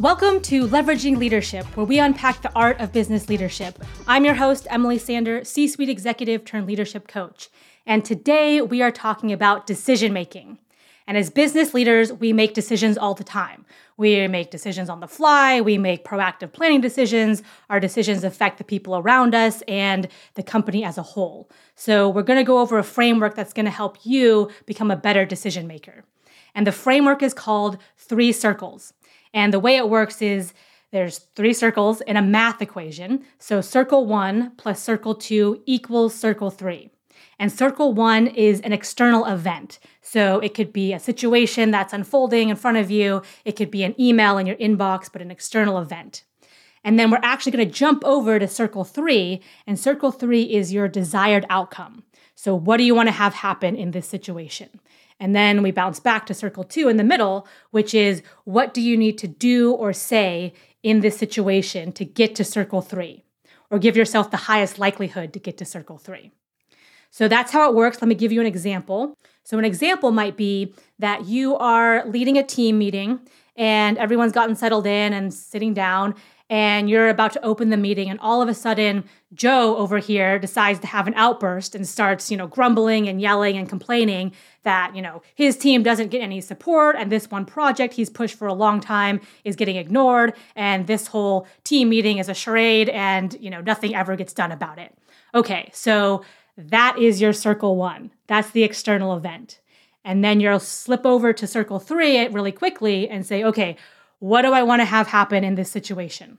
Welcome to Leveraging Leadership, where we unpack the art of business leadership. I'm your host, Emily Sander, C suite executive turned leadership coach. And today we are talking about decision making. And as business leaders, we make decisions all the time. We make decisions on the fly, we make proactive planning decisions. Our decisions affect the people around us and the company as a whole. So, we're going to go over a framework that's going to help you become a better decision maker. And the framework is called Three Circles. And the way it works is there's three circles in a math equation. So circle one plus circle two equals circle three. And circle one is an external event. So it could be a situation that's unfolding in front of you, it could be an email in your inbox, but an external event. And then we're actually going to jump over to circle three, and circle three is your desired outcome. So, what do you want to have happen in this situation? And then we bounce back to circle two in the middle, which is what do you need to do or say in this situation to get to circle three, or give yourself the highest likelihood to get to circle three. So that's how it works. Let me give you an example. So, an example might be that you are leading a team meeting and everyone's gotten settled in and sitting down, and you're about to open the meeting and all of a sudden joe over here decides to have an outburst and starts you know grumbling and yelling and complaining that you know his team doesn't get any support and this one project he's pushed for a long time is getting ignored and this whole team meeting is a charade and you know nothing ever gets done about it. Okay so that is your circle one. That's the external event. And then you'll slip over to circle three really quickly and say okay what do I want to have happen in this situation?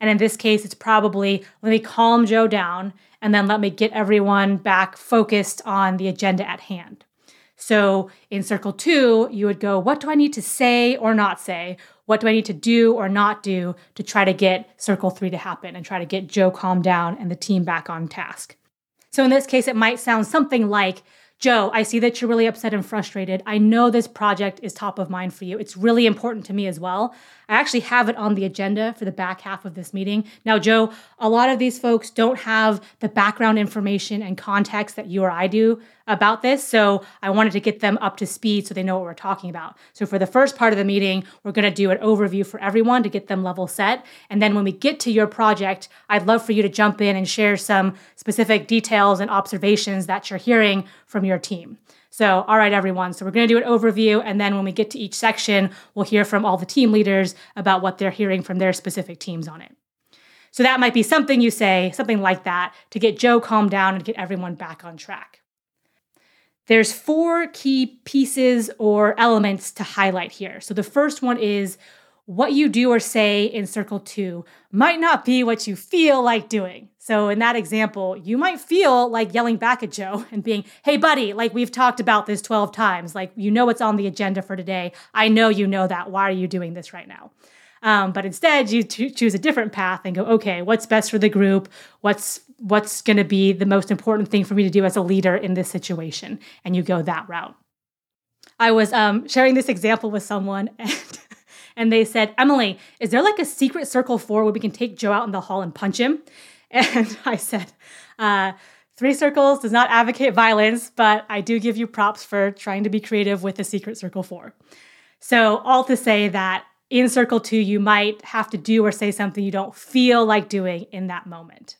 And in this case, it's probably let me calm Joe down and then let me get everyone back focused on the agenda at hand. So in circle two, you would go, what do I need to say or not say? What do I need to do or not do to try to get circle three to happen and try to get Joe calmed down and the team back on task? So in this case, it might sound something like Joe, I see that you're really upset and frustrated. I know this project is top of mind for you. It's really important to me as well. I actually have it on the agenda for the back half of this meeting. Now, Joe, a lot of these folks don't have the background information and context that you or I do about this. So I wanted to get them up to speed so they know what we're talking about. So for the first part of the meeting, we're going to do an overview for everyone to get them level set. And then when we get to your project, I'd love for you to jump in and share some specific details and observations that you're hearing from your team. So, all right, everyone. So, we're going to do an overview. And then when we get to each section, we'll hear from all the team leaders about what they're hearing from their specific teams on it. So, that might be something you say, something like that, to get Joe calmed down and get everyone back on track. There's four key pieces or elements to highlight here. So, the first one is what you do or say in circle two might not be what you feel like doing. So, in that example, you might feel like yelling back at Joe and being, hey, buddy, like we've talked about this 12 times. Like, you know what's on the agenda for today. I know you know that. Why are you doing this right now? Um, but instead, you t- choose a different path and go, okay, what's best for the group? What's what's going to be the most important thing for me to do as a leader in this situation? And you go that route. I was um, sharing this example with someone, and and they said, Emily, is there like a secret circle four where we can take Joe out in the hall and punch him? And I said, uh, Three Circles does not advocate violence, but I do give you props for trying to be creative with the Secret Circle 4. So, all to say that in Circle 2, you might have to do or say something you don't feel like doing in that moment.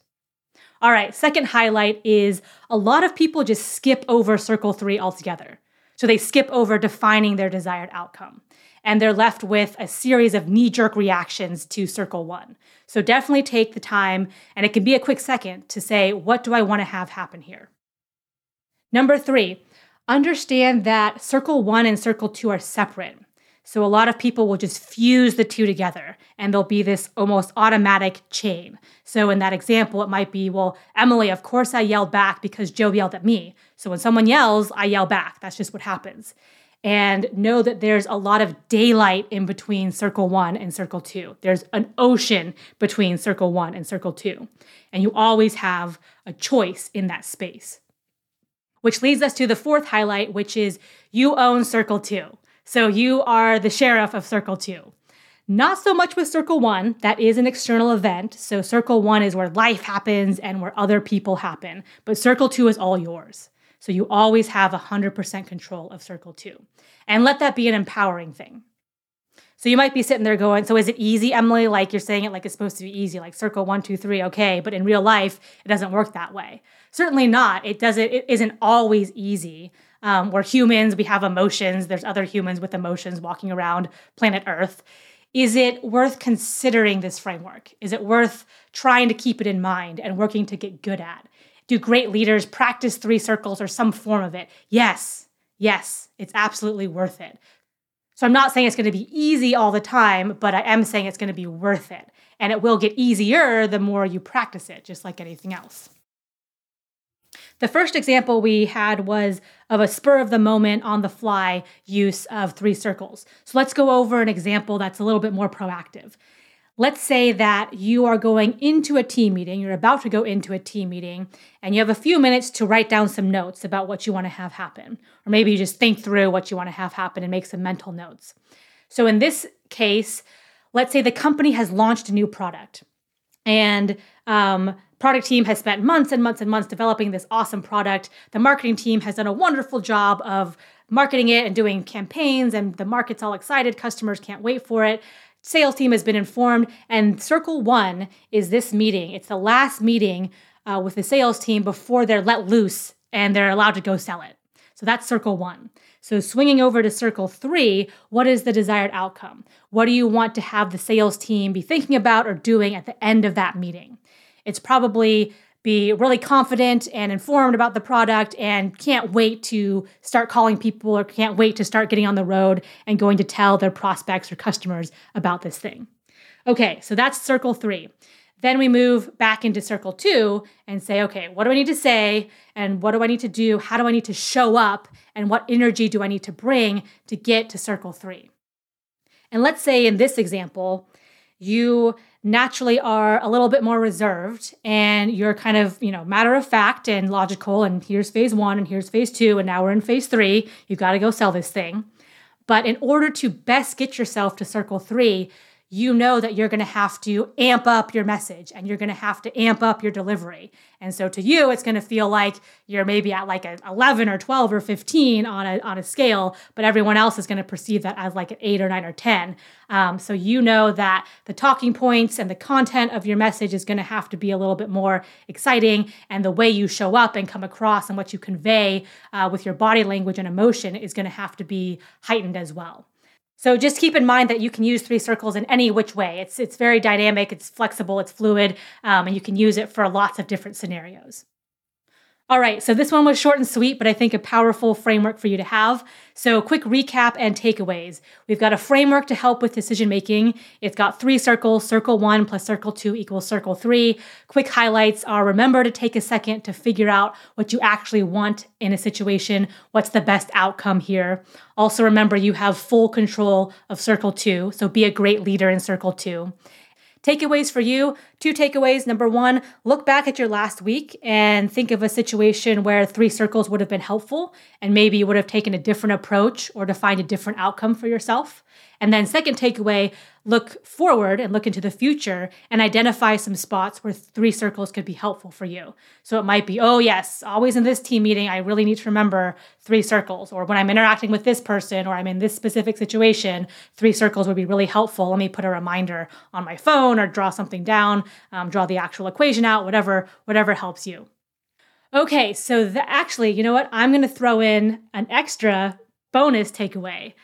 All right, second highlight is a lot of people just skip over Circle 3 altogether. So, they skip over defining their desired outcome and they're left with a series of knee jerk reactions to circle one. So definitely take the time, and it can be a quick second to say, what do I want to have happen here? Number three, understand that circle one and circle two are separate. So a lot of people will just fuse the two together and there'll be this almost automatic chain. So in that example, it might be, well, Emily, of course I yelled back because Joe yelled at me. So when someone yells, I yell back. That's just what happens and know that there's a lot of daylight in between circle one and circle two. There's an ocean between circle one and circle two. And you always have a choice in that space. Which leads us to the fourth highlight, which is you own circle two. So you are the sheriff of circle two. Not so much with Circle One, that is an external event. So, Circle One is where life happens and where other people happen, but Circle Two is all yours. So you always have 100% control of circle two. And let that be an empowering thing. So you might be sitting there going, so is it easy, Emily? Like you're saying it like it's supposed to be easy, like circle one, two, three, okay. But in real life, it doesn't work that way. Certainly not. It doesn't, it isn't always easy. Um, we're humans, we have emotions. There's other humans with emotions walking around planet Earth. Is it worth considering this framework? Is it worth trying to keep it in mind and working to get good at? Do great leaders practice three circles or some form of it? Yes, yes, it's absolutely worth it. So I'm not saying it's going to be easy all the time, but I am saying it's going to be worth it. And it will get easier the more you practice it, just like anything else. The first example we had was of a spur of the moment on the fly use of three circles. So let's go over an example that's a little bit more proactive. Let's say that you are going into a team meeting, you're about to go into a team meeting, and you have a few minutes to write down some notes about what you want to have happen. Or maybe you just think through what you want to have happen and make some mental notes. So in this case, let's say the company has launched a new product and um, product team has spent months and months and months developing this awesome product. The marketing team has done a wonderful job of marketing it and doing campaigns, and the market's all excited. Customers can't wait for it. Sales team has been informed, and circle one is this meeting. It's the last meeting uh, with the sales team before they're let loose and they're allowed to go sell it. So that's circle one. So, swinging over to circle three, what is the desired outcome? What do you want to have the sales team be thinking about or doing at the end of that meeting? It's probably be really confident and informed about the product and can't wait to start calling people or can't wait to start getting on the road and going to tell their prospects or customers about this thing. Okay, so that's circle three. Then we move back into circle two and say, okay, what do I need to say? And what do I need to do? How do I need to show up? And what energy do I need to bring to get to circle three? And let's say in this example, you naturally are a little bit more reserved and you're kind of, you know, matter of fact and logical. And here's phase one and here's phase two. And now we're in phase three. You've got to go sell this thing. But in order to best get yourself to circle three, you know that you're going to have to amp up your message and you're going to have to amp up your delivery. And so to you, it's going to feel like you're maybe at like an 11 or 12 or 15 on a, on a scale, but everyone else is going to perceive that as like an 8 or 9 or 10. Um, so you know that the talking points and the content of your message is going to have to be a little bit more exciting. And the way you show up and come across and what you convey uh, with your body language and emotion is going to have to be heightened as well. So just keep in mind that you can use three circles in any which way. It's it's very dynamic, it's flexible, it's fluid, um, and you can use it for lots of different scenarios. All right, so this one was short and sweet, but I think a powerful framework for you to have. So, quick recap and takeaways. We've got a framework to help with decision making. It's got three circles circle one plus circle two equals circle three. Quick highlights are remember to take a second to figure out what you actually want in a situation. What's the best outcome here? Also, remember you have full control of circle two, so be a great leader in circle two. Takeaways for you two takeaways. Number one, look back at your last week and think of a situation where three circles would have been helpful and maybe you would have taken a different approach or defined a different outcome for yourself. And then, second takeaway, look forward and look into the future and identify some spots where three circles could be helpful for you. So it might be, oh, yes, always in this team meeting, I really need to remember three circles. Or when I'm interacting with this person or I'm in this specific situation, three circles would be really helpful. Let me put a reminder on my phone or draw something down, um, draw the actual equation out, whatever, whatever helps you. Okay, so the, actually, you know what? I'm going to throw in an extra bonus takeaway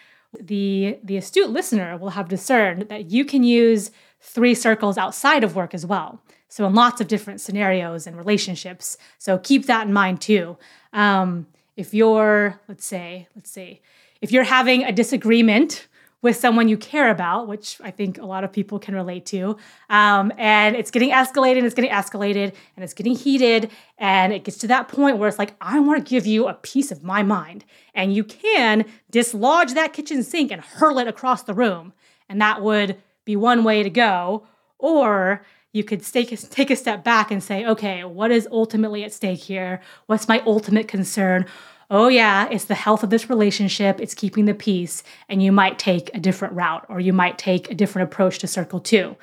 the the astute listener will have discerned that you can use three circles outside of work as well so in lots of different scenarios and relationships so keep that in mind too um, if you're let's say let's see, if you're having a disagreement with someone you care about, which I think a lot of people can relate to. Um, and it's getting escalated and it's getting escalated and it's getting heated. And it gets to that point where it's like, I want to give you a piece of my mind. And you can dislodge that kitchen sink and hurl it across the room. And that would be one way to go. Or you could take a, take a step back and say, okay, what is ultimately at stake here? What's my ultimate concern? Oh, yeah, it's the health of this relationship, it's keeping the peace, and you might take a different route or you might take a different approach to circle two,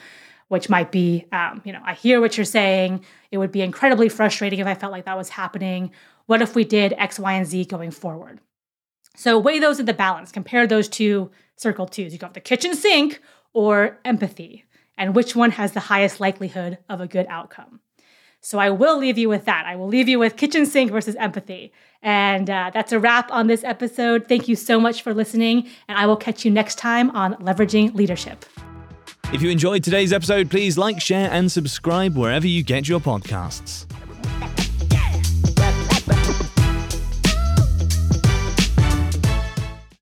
which might be, um, you know, I hear what you're saying. It would be incredibly frustrating if I felt like that was happening. What if we did X, Y, and Z going forward? So weigh those in the balance. Compare those two circle twos. You got the kitchen sink or empathy, and which one has the highest likelihood of a good outcome. So I will leave you with that. I will leave you with kitchen sink versus empathy. And uh, that's a wrap on this episode. Thank you so much for listening, and I will catch you next time on Leveraging Leadership. If you enjoyed today's episode, please like, share, and subscribe wherever you get your podcasts.